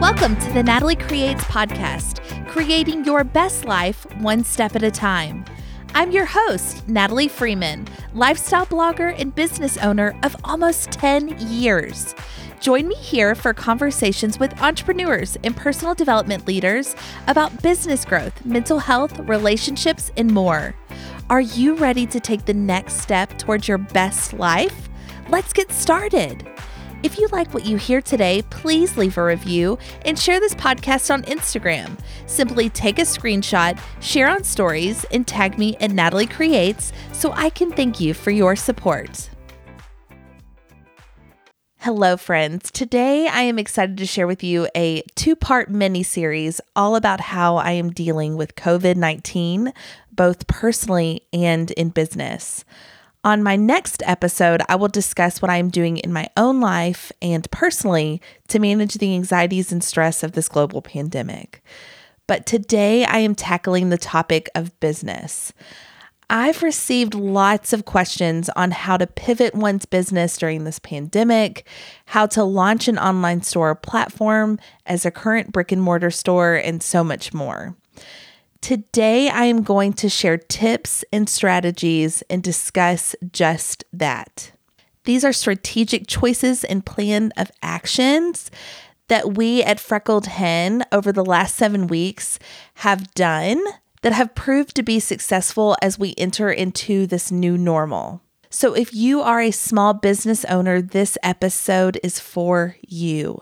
Welcome to the Natalie Creates podcast, creating your best life one step at a time. I'm your host, Natalie Freeman, lifestyle blogger and business owner of almost 10 years. Join me here for conversations with entrepreneurs and personal development leaders about business growth, mental health, relationships, and more. Are you ready to take the next step towards your best life? Let's get started. If you like what you hear today, please leave a review and share this podcast on Instagram. Simply take a screenshot, share on stories, and tag me at Natalie Creates so I can thank you for your support. Hello, friends. Today I am excited to share with you a two part mini series all about how I am dealing with COVID 19, both personally and in business. On my next episode, I will discuss what I am doing in my own life and personally to manage the anxieties and stress of this global pandemic. But today, I am tackling the topic of business. I've received lots of questions on how to pivot one's business during this pandemic, how to launch an online store platform as a current brick and mortar store, and so much more. Today, I am going to share tips and strategies and discuss just that. These are strategic choices and plan of actions that we at Freckled Hen over the last seven weeks have done that have proved to be successful as we enter into this new normal. So, if you are a small business owner, this episode is for you.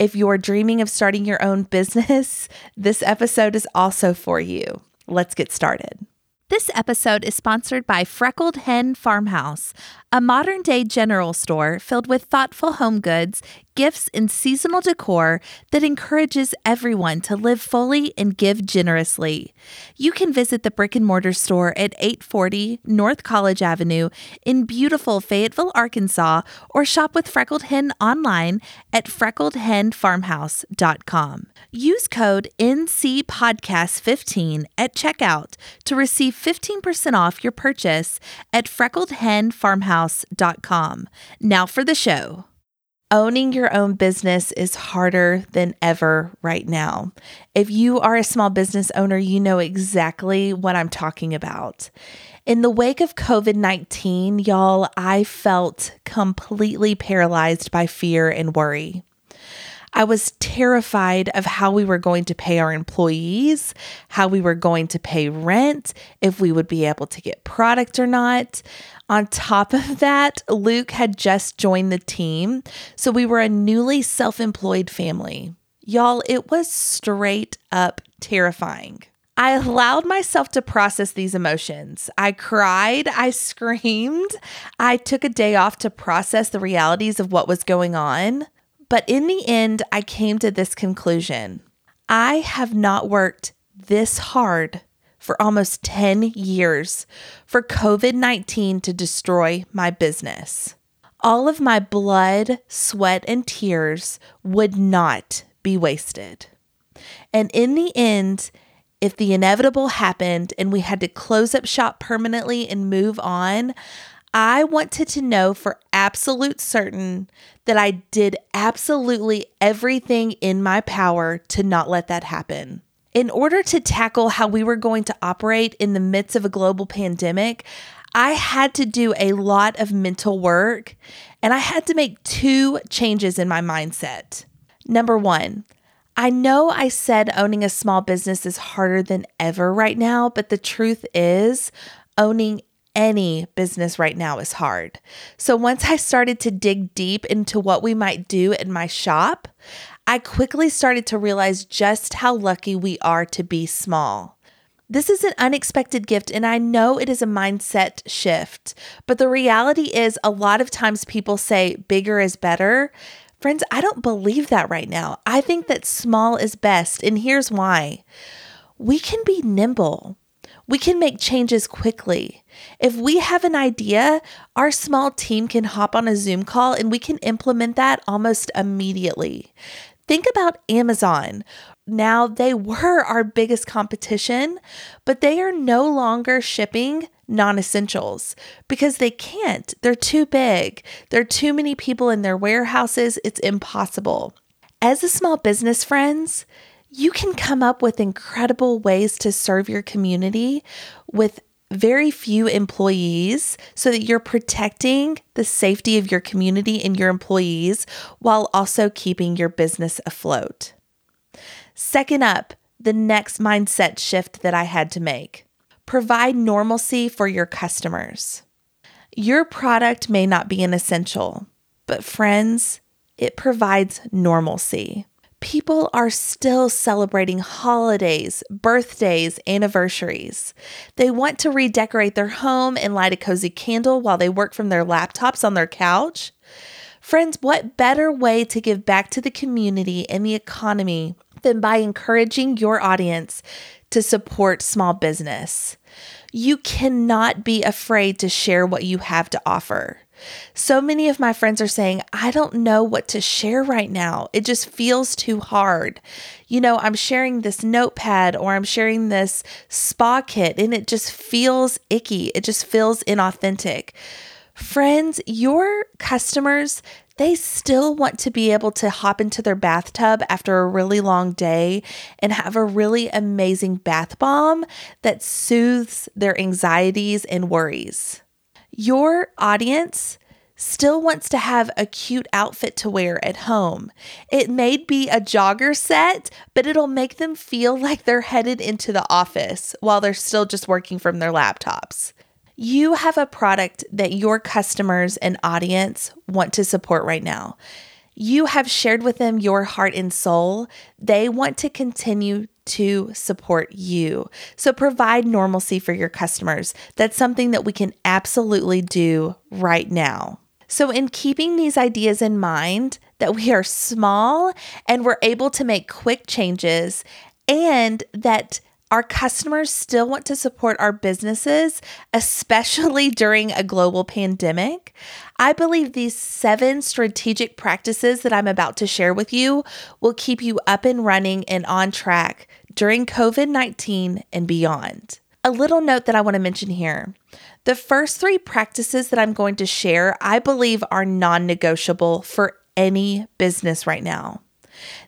If you're dreaming of starting your own business, this episode is also for you. Let's get started. This episode is sponsored by Freckled Hen Farmhouse, a modern day general store filled with thoughtful home goods, gifts, and seasonal decor that encourages everyone to live fully and give generously. You can visit the brick and mortar store at 840 North College Avenue in beautiful Fayetteville, Arkansas, or shop with Freckled Hen online at freckledhenfarmhouse.com. Use code NCPodcast15 at checkout to receive 15% off your purchase at freckledhenfarmhouse.com. Now for the show. Owning your own business is harder than ever right now. If you are a small business owner, you know exactly what I'm talking about. In the wake of COVID 19, y'all, I felt completely paralyzed by fear and worry. I was terrified of how we were going to pay our employees, how we were going to pay rent, if we would be able to get product or not. On top of that, Luke had just joined the team, so we were a newly self employed family. Y'all, it was straight up terrifying. I allowed myself to process these emotions. I cried, I screamed, I took a day off to process the realities of what was going on. But in the end, I came to this conclusion I have not worked this hard for almost 10 years for COVID 19 to destroy my business. All of my blood, sweat, and tears would not be wasted. And in the end, if the inevitable happened and we had to close up shop permanently and move on, I wanted to know for absolute certain that I did absolutely everything in my power to not let that happen. In order to tackle how we were going to operate in the midst of a global pandemic, I had to do a lot of mental work and I had to make two changes in my mindset. Number one, I know I said owning a small business is harder than ever right now, but the truth is, owning any business right now is hard. So once I started to dig deep into what we might do in my shop, I quickly started to realize just how lucky we are to be small. This is an unexpected gift, and I know it is a mindset shift. But the reality is, a lot of times people say bigger is better. Friends, I don't believe that right now. I think that small is best, and here's why we can be nimble. We can make changes quickly. If we have an idea, our small team can hop on a Zoom call and we can implement that almost immediately. Think about Amazon. Now, they were our biggest competition, but they are no longer shipping non essentials because they can't. They're too big. There are too many people in their warehouses. It's impossible. As a small business, friends, you can come up with incredible ways to serve your community with very few employees so that you're protecting the safety of your community and your employees while also keeping your business afloat. Second up, the next mindset shift that I had to make provide normalcy for your customers. Your product may not be an essential, but friends, it provides normalcy. People are still celebrating holidays, birthdays, anniversaries. They want to redecorate their home and light a cozy candle while they work from their laptops on their couch. Friends, what better way to give back to the community and the economy than by encouraging your audience to support small business? You cannot be afraid to share what you have to offer. So many of my friends are saying, I don't know what to share right now. It just feels too hard. You know, I'm sharing this notepad or I'm sharing this spa kit and it just feels icky. It just feels inauthentic. Friends, your customers, they still want to be able to hop into their bathtub after a really long day and have a really amazing bath bomb that soothes their anxieties and worries. Your audience still wants to have a cute outfit to wear at home. It may be a jogger set, but it'll make them feel like they're headed into the office while they're still just working from their laptops. You have a product that your customers and audience want to support right now. You have shared with them your heart and soul. They want to continue to support you. So provide normalcy for your customers. That's something that we can absolutely do right now. So, in keeping these ideas in mind, that we are small and we're able to make quick changes, and that our customers still want to support our businesses, especially during a global pandemic. I believe these seven strategic practices that I'm about to share with you will keep you up and running and on track during COVID 19 and beyond. A little note that I want to mention here. The first three practices that I'm going to share, I believe, are non negotiable for any business right now.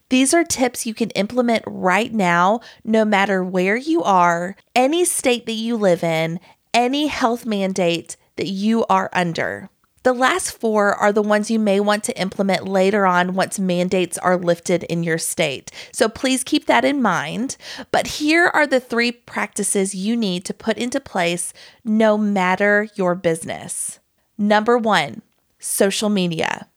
These are tips you can implement right now, no matter where you are, any state that you live in, any health mandate that you are under. The last four are the ones you may want to implement later on once mandates are lifted in your state. So please keep that in mind. But here are the three practices you need to put into place no matter your business. Number one, social media.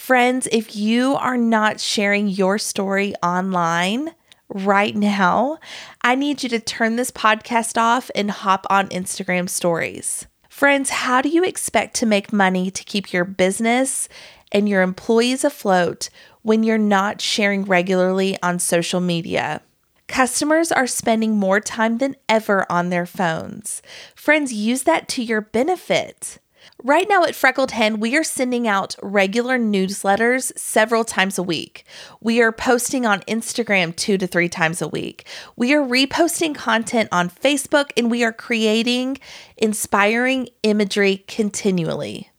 Friends, if you are not sharing your story online, right now, I need you to turn this podcast off and hop on Instagram stories. Friends, how do you expect to make money to keep your business and your employees afloat when you're not sharing regularly on social media? Customers are spending more time than ever on their phones. Friends, use that to your benefit. Right now at Freckled Hen, we are sending out regular newsletters several times a week. We are posting on Instagram two to three times a week. We are reposting content on Facebook and we are creating inspiring imagery continually.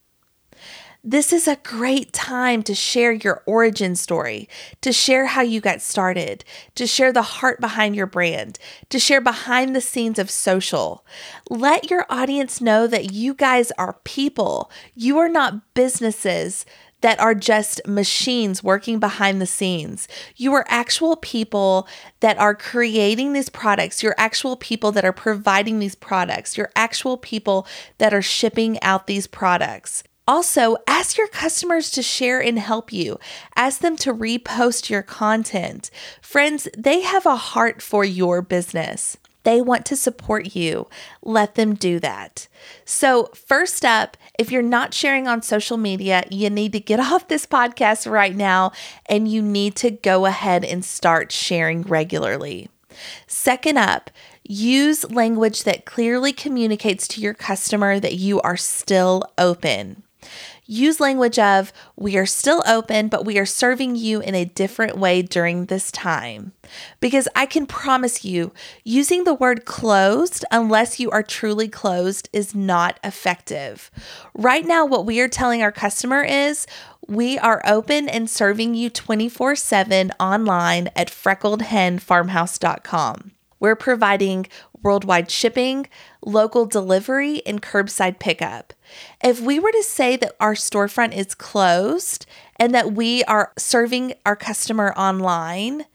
This is a great time to share your origin story, to share how you got started, to share the heart behind your brand, to share behind the scenes of social. Let your audience know that you guys are people. You are not businesses that are just machines working behind the scenes. You are actual people that are creating these products. You're actual people that are providing these products. You're actual people that are shipping out these products. Also, ask your customers to share and help you. Ask them to repost your content. Friends, they have a heart for your business. They want to support you. Let them do that. So, first up, if you're not sharing on social media, you need to get off this podcast right now and you need to go ahead and start sharing regularly. Second up, use language that clearly communicates to your customer that you are still open. Use language of, we are still open, but we are serving you in a different way during this time. Because I can promise you, using the word closed, unless you are truly closed, is not effective. Right now, what we are telling our customer is, we are open and serving you 24 7 online at freckledhenfarmhouse.com. We're providing worldwide shipping, local delivery, and curbside pickup. If we were to say that our storefront is closed and that we are serving our customer online,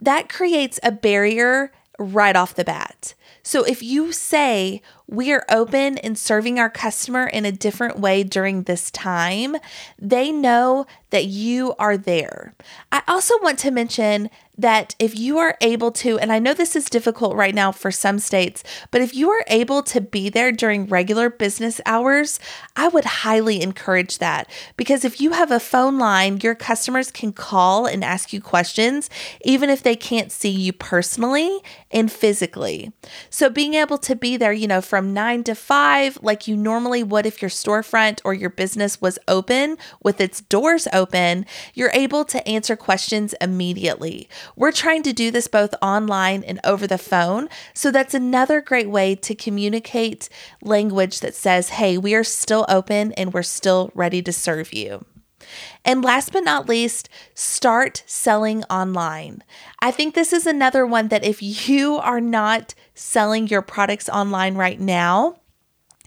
that creates a barrier right off the bat. So if you say we are open and serving our customer in a different way during this time, they know that you are there. I also want to mention that if you are able to, and I know this is difficult right now for some states, but if you are able to be there during regular business hours, I would highly encourage that because if you have a phone line, your customers can call and ask you questions, even if they can't see you personally and physically. So being able to be there, you know, from nine to five, like you normally would if your storefront or your business was open with its doors open, you're able to answer questions immediately. We're trying to do this both online and over the phone. So that's another great way to communicate language that says, hey, we are still open and we're still ready to serve you. And last but not least, start selling online. I think this is another one that if you are not selling your products online right now,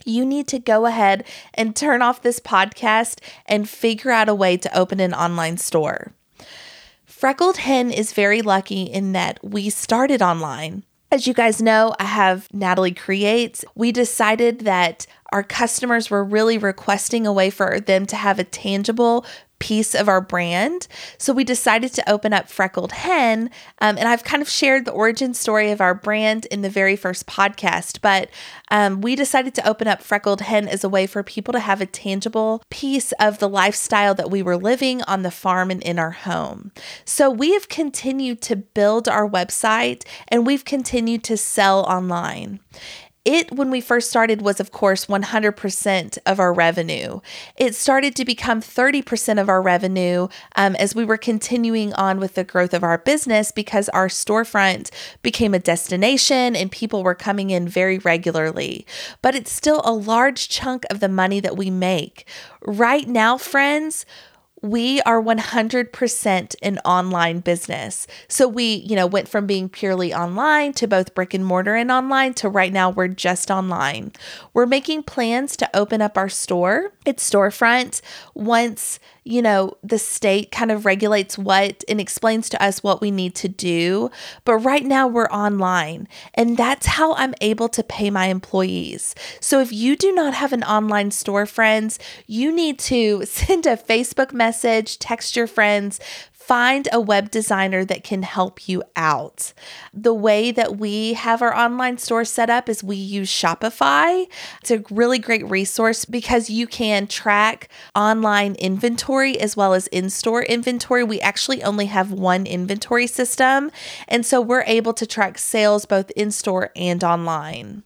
you need to go ahead and turn off this podcast and figure out a way to open an online store. Freckled Hen is very lucky in that we started online. As you guys know, I have Natalie Creates. We decided that our customers were really requesting a way for them to have a tangible piece of our brand. So we decided to open up Freckled Hen. Um, and I've kind of shared the origin story of our brand in the very first podcast, but um, we decided to open up Freckled Hen as a way for people to have a tangible piece of the lifestyle that we were living on the farm and in our home. So we have continued to build our website and we've continued to sell online. It, when we first started, was of course 100% of our revenue. It started to become 30% of our revenue um, as we were continuing on with the growth of our business because our storefront became a destination and people were coming in very regularly. But it's still a large chunk of the money that we make. Right now, friends, we are 100% an online business. So we, you know, went from being purely online to both brick and mortar and online to right now we're just online. We're making plans to open up our store, its storefront once you know, the state kind of regulates what and explains to us what we need to do. But right now we're online, and that's how I'm able to pay my employees. So if you do not have an online store, friends, you need to send a Facebook message, text your friends, find a web designer that can help you out. The way that we have our online store set up is we use Shopify. It's a really great resource because you can track online inventory as well as in store inventory. We actually only have one inventory system, and so we're able to track sales both in store and online.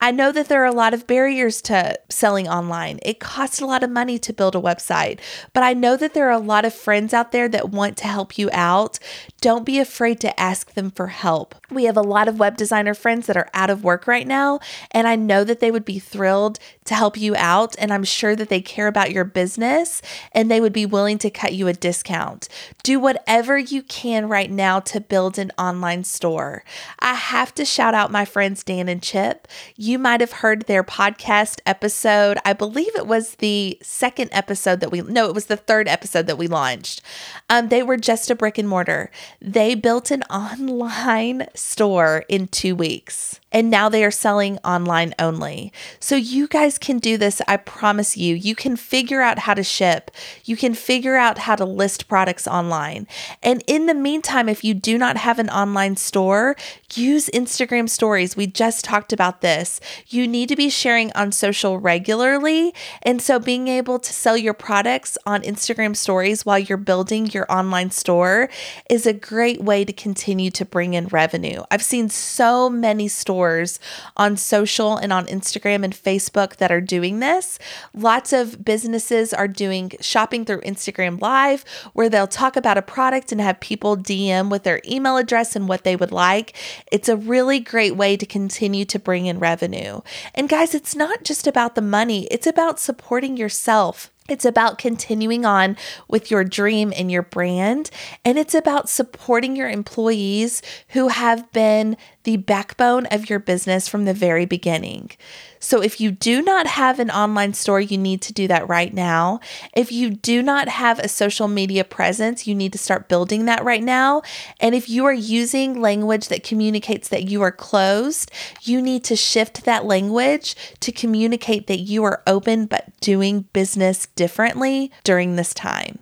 I know that there are a lot of barriers to selling online. It costs a lot of money to build a website, but I know that there are a lot of friends out there that want to help you out, don't be afraid to ask them for help. We have a lot of web designer friends that are out of work right now, and I know that they would be thrilled to help you out. And I'm sure that they care about your business and they would be willing to cut you a discount. Do whatever you can right now to build an online store. I have to shout out my friends Dan and Chip. You might have heard their podcast episode. I believe it was the second episode that we, no, it was the third episode that we launched. Um, they were just a brick and mortar. They built an online store in two weeks and now they are selling online only. So you guys can do this. I promise you. You can figure out how to ship. You can figure out how to list products online. And in the meantime, if you do not have an online store, use Instagram stories. We just talked about this. You need to be sharing on social regularly. And so being able to sell your products on Instagram stories while you're building your online store is a great way to continue to bring in revenue. I've seen so many stores on social and on Instagram and Facebook that are doing this. Lots of businesses are doing shopping through Instagram Live where they'll talk about a product and have people DM with their email address and what they would like. It's a really great way to continue to bring in revenue. And guys, it's not just about the money, it's about supporting yourself. It's about continuing on with your dream and your brand. And it's about supporting your employees who have been the backbone of your business from the very beginning. So, if you do not have an online store, you need to do that right now. If you do not have a social media presence, you need to start building that right now. And if you are using language that communicates that you are closed, you need to shift that language to communicate that you are open but doing business differently during this time.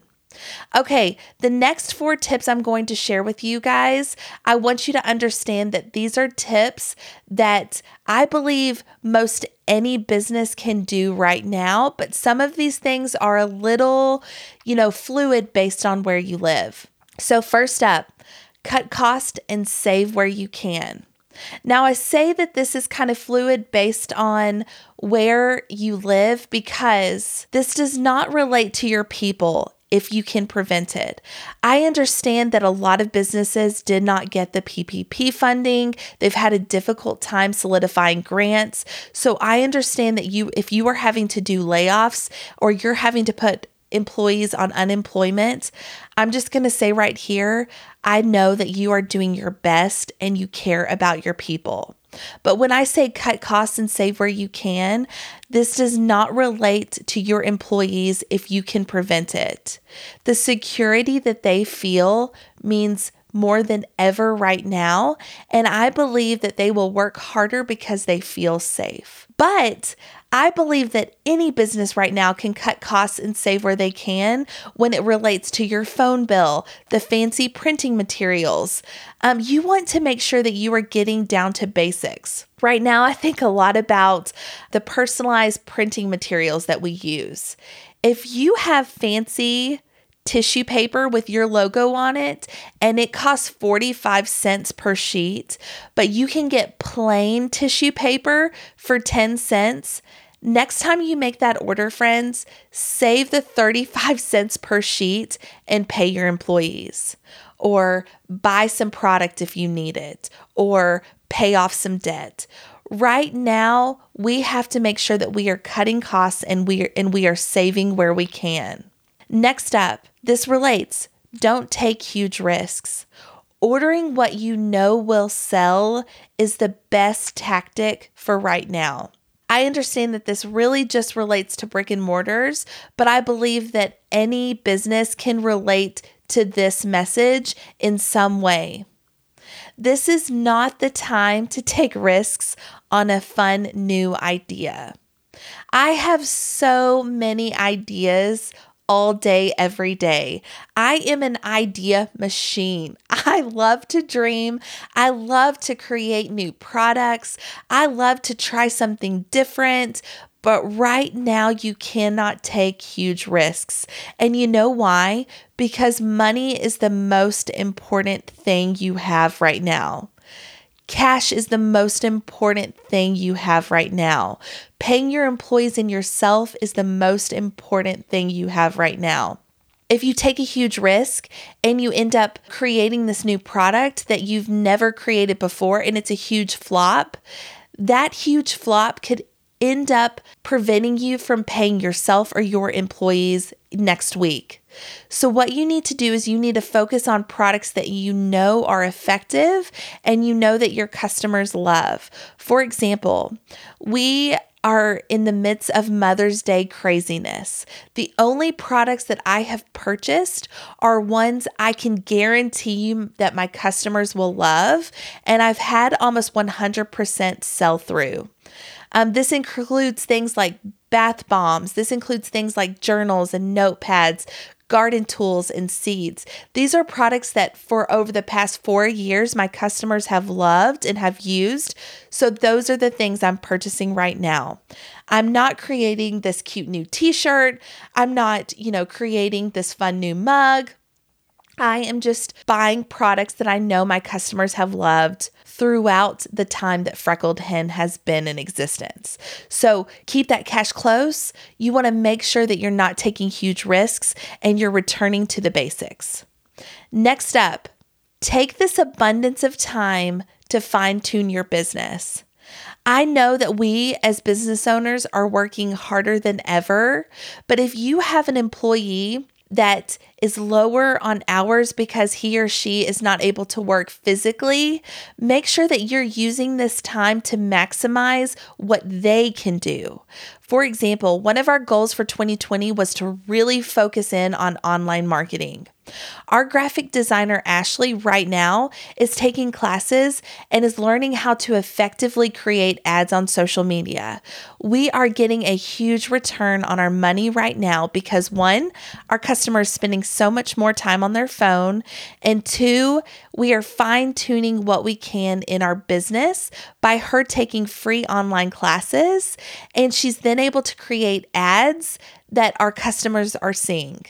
Okay, the next four tips I'm going to share with you guys, I want you to understand that these are tips that I believe most any business can do right now, but some of these things are a little, you know, fluid based on where you live. So, first up, cut cost and save where you can. Now, I say that this is kind of fluid based on where you live because this does not relate to your people if you can prevent it. I understand that a lot of businesses did not get the PPP funding. They've had a difficult time solidifying grants. So I understand that you if you are having to do layoffs or you're having to put employees on unemployment, I'm just going to say right here, I know that you are doing your best and you care about your people. But when I say cut costs and save where you can, this does not relate to your employees if you can prevent it. The security that they feel means more than ever right now. And I believe that they will work harder because they feel safe. But I believe that any business right now can cut costs and save where they can when it relates to your phone bill, the fancy printing materials. Um, you want to make sure that you are getting down to basics. Right now, I think a lot about the personalized printing materials that we use. If you have fancy tissue paper with your logo on it and it costs 45 cents per sheet, but you can get plain tissue paper for 10 cents. Next time you make that order, friends, save the 35 cents per sheet and pay your employees. Or buy some product if you need it, or pay off some debt. Right now, we have to make sure that we are cutting costs and we are, and we are saving where we can. Next up, this relates don't take huge risks. Ordering what you know will sell is the best tactic for right now. I understand that this really just relates to brick and mortars, but I believe that any business can relate to this message in some way. This is not the time to take risks on a fun new idea. I have so many ideas all day, every day. I am an idea machine. I love to dream. I love to create new products. I love to try something different. But right now, you cannot take huge risks. And you know why? Because money is the most important thing you have right now. Cash is the most important thing you have right now. Paying your employees and yourself is the most important thing you have right now. If you take a huge risk and you end up creating this new product that you've never created before and it's a huge flop, that huge flop could end up preventing you from paying yourself or your employees next week. So, what you need to do is you need to focus on products that you know are effective and you know that your customers love. For example, we are in the midst of Mother's Day craziness. The only products that I have purchased are ones I can guarantee you that my customers will love, and I've had almost 100% sell through. Um, this includes things like bath bombs. This includes things like journals and notepads, garden tools, and seeds. These are products that for over the past four years, my customers have loved and have used. So those are the things I'm purchasing right now. I'm not creating this cute new t shirt. I'm not, you know, creating this fun new mug. I am just buying products that I know my customers have loved throughout the time that Freckled Hen has been in existence. So keep that cash close. You want to make sure that you're not taking huge risks and you're returning to the basics. Next up, take this abundance of time to fine tune your business. I know that we as business owners are working harder than ever, but if you have an employee that is lower on hours because he or she is not able to work physically, make sure that you're using this time to maximize what they can do. For example, one of our goals for 2020 was to really focus in on online marketing. Our graphic designer, Ashley, right now is taking classes and is learning how to effectively create ads on social media. We are getting a huge return on our money right now because one, our customers spending so much more time on their phone, and two, we are fine tuning what we can in our business by her taking free online classes, and she's then able to create ads that our customers are seeing.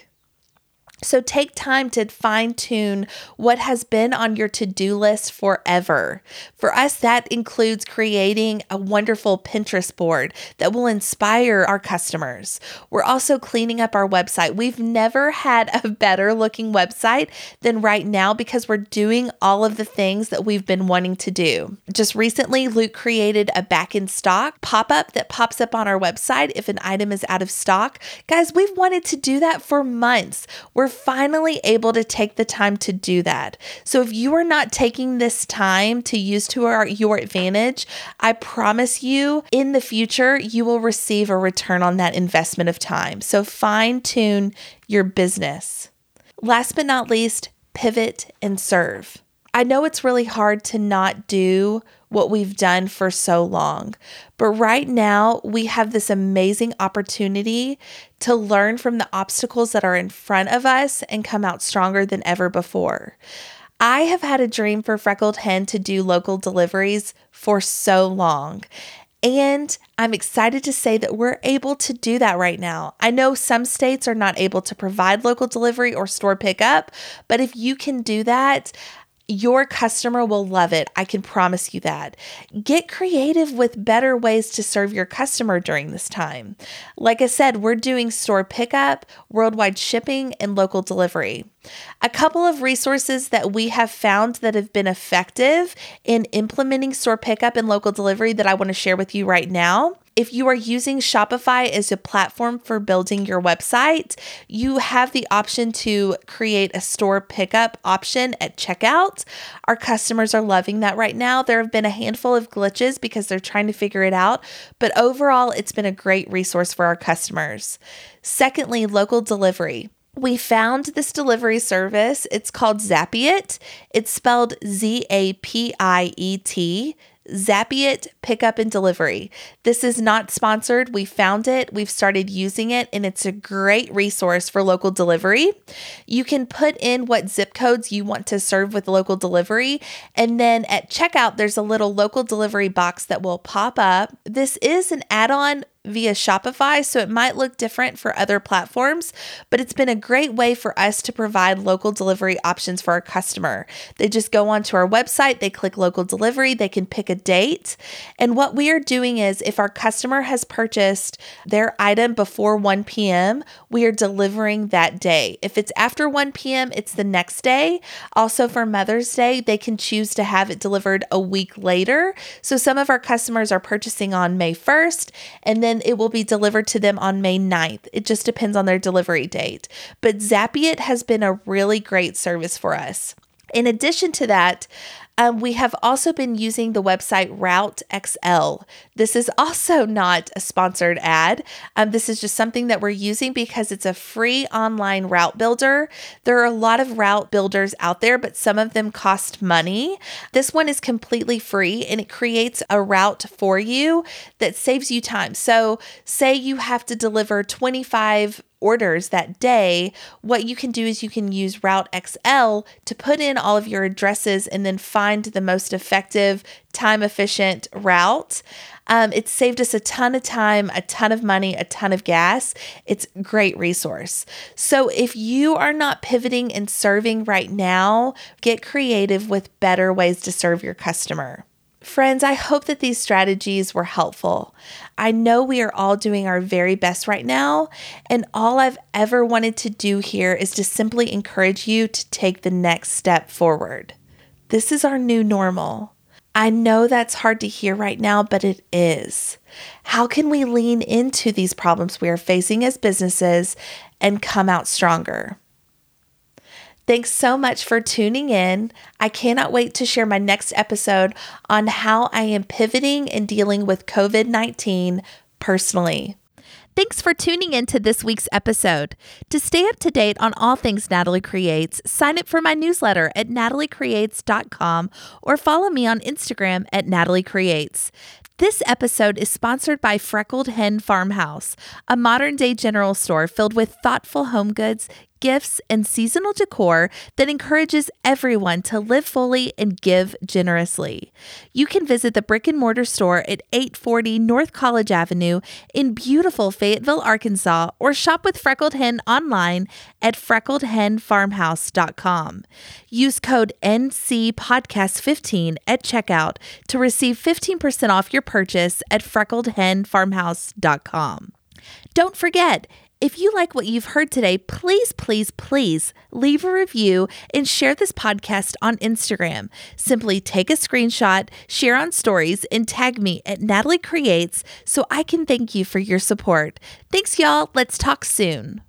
So take time to fine tune what has been on your to do list forever. For us, that includes creating a wonderful Pinterest board that will inspire our customers. We're also cleaning up our website. We've never had a better looking website than right now because we're doing all of the things that we've been wanting to do. Just recently, Luke created a back in stock pop up that pops up on our website if an item is out of stock. Guys, we've wanted to do that for months. We're we're finally able to take the time to do that. So if you are not taking this time to use to our, your advantage, I promise you in the future, you will receive a return on that investment of time. So fine tune your business. Last but not least, pivot and serve. I know it's really hard to not do what we've done for so long. But right now, we have this amazing opportunity to learn from the obstacles that are in front of us and come out stronger than ever before. I have had a dream for Freckled Hen to do local deliveries for so long. And I'm excited to say that we're able to do that right now. I know some states are not able to provide local delivery or store pickup, but if you can do that, your customer will love it. I can promise you that. Get creative with better ways to serve your customer during this time. Like I said, we're doing store pickup, worldwide shipping, and local delivery. A couple of resources that we have found that have been effective in implementing store pickup and local delivery that I want to share with you right now if you are using Shopify as a platform for building your website, you have the option to create a store pickup option at checkout. Our customers are loving that right now. There have been a handful of glitches because they're trying to figure it out, but overall, it's been a great resource for our customers. Secondly, local delivery. We found this delivery service. It's called Zapiet. It's spelled Z A P I E T. Zapiet Pickup and Delivery. This is not sponsored. We found it, we've started using it, and it's a great resource for local delivery. You can put in what zip codes you want to serve with local delivery, and then at checkout, there's a little local delivery box that will pop up. This is an add on via Shopify, so it might look different for other platforms, but it's been a great way for us to provide local delivery options for our customer. They just go onto our website, they click local delivery, they can pick a date. And what we are doing is if our customer has purchased their item before 1 p.m., we are delivering that day. If it's after 1 p.m., it's the next day. Also, for Mother's Day, they can choose to have it delivered a week later. So some of our customers are purchasing on May 1st, and then it will be delivered to them on May 9th. It just depends on their delivery date. But Zapiet has been a really great service for us. In addition to that, um, we have also been using the website Route XL. This is also not a sponsored ad. Um, this is just something that we're using because it's a free online route builder. There are a lot of route builders out there, but some of them cost money. This one is completely free and it creates a route for you that saves you time. So, say you have to deliver 25 orders that day, what you can do is you can use Route XL to put in all of your addresses and then find the most effective, time efficient route. Um, it's saved us a ton of time, a ton of money, a ton of gas. It's great resource. So if you are not pivoting and serving right now, get creative with better ways to serve your customer. Friends, I hope that these strategies were helpful. I know we are all doing our very best right now, and all I've ever wanted to do here is to simply encourage you to take the next step forward. This is our new normal. I know that's hard to hear right now, but it is. How can we lean into these problems we are facing as businesses and come out stronger? Thanks so much for tuning in. I cannot wait to share my next episode on how I am pivoting and dealing with COVID 19 personally. Thanks for tuning in to this week's episode. To stay up to date on all things Natalie Creates, sign up for my newsletter at nataliecreates.com or follow me on Instagram at Natalie Creates. This episode is sponsored by Freckled Hen Farmhouse, a modern day general store filled with thoughtful home goods, gifts, and seasonal decor that encourages everyone to live fully and give generously. You can visit the brick and mortar store at 840 North College Avenue in beautiful Fayetteville, Arkansas, or shop with Freckled Hen online at freckledhenfarmhouse.com. Use code NCPodcast15 at checkout to receive 15% off your purchase at freckledhenfarmhouse.com. Don't forget, if you like what you've heard today, please, please, please leave a review and share this podcast on Instagram. Simply take a screenshot, share on stories, and tag me at Natalie Creates so I can thank you for your support. Thanks, y'all. Let's talk soon.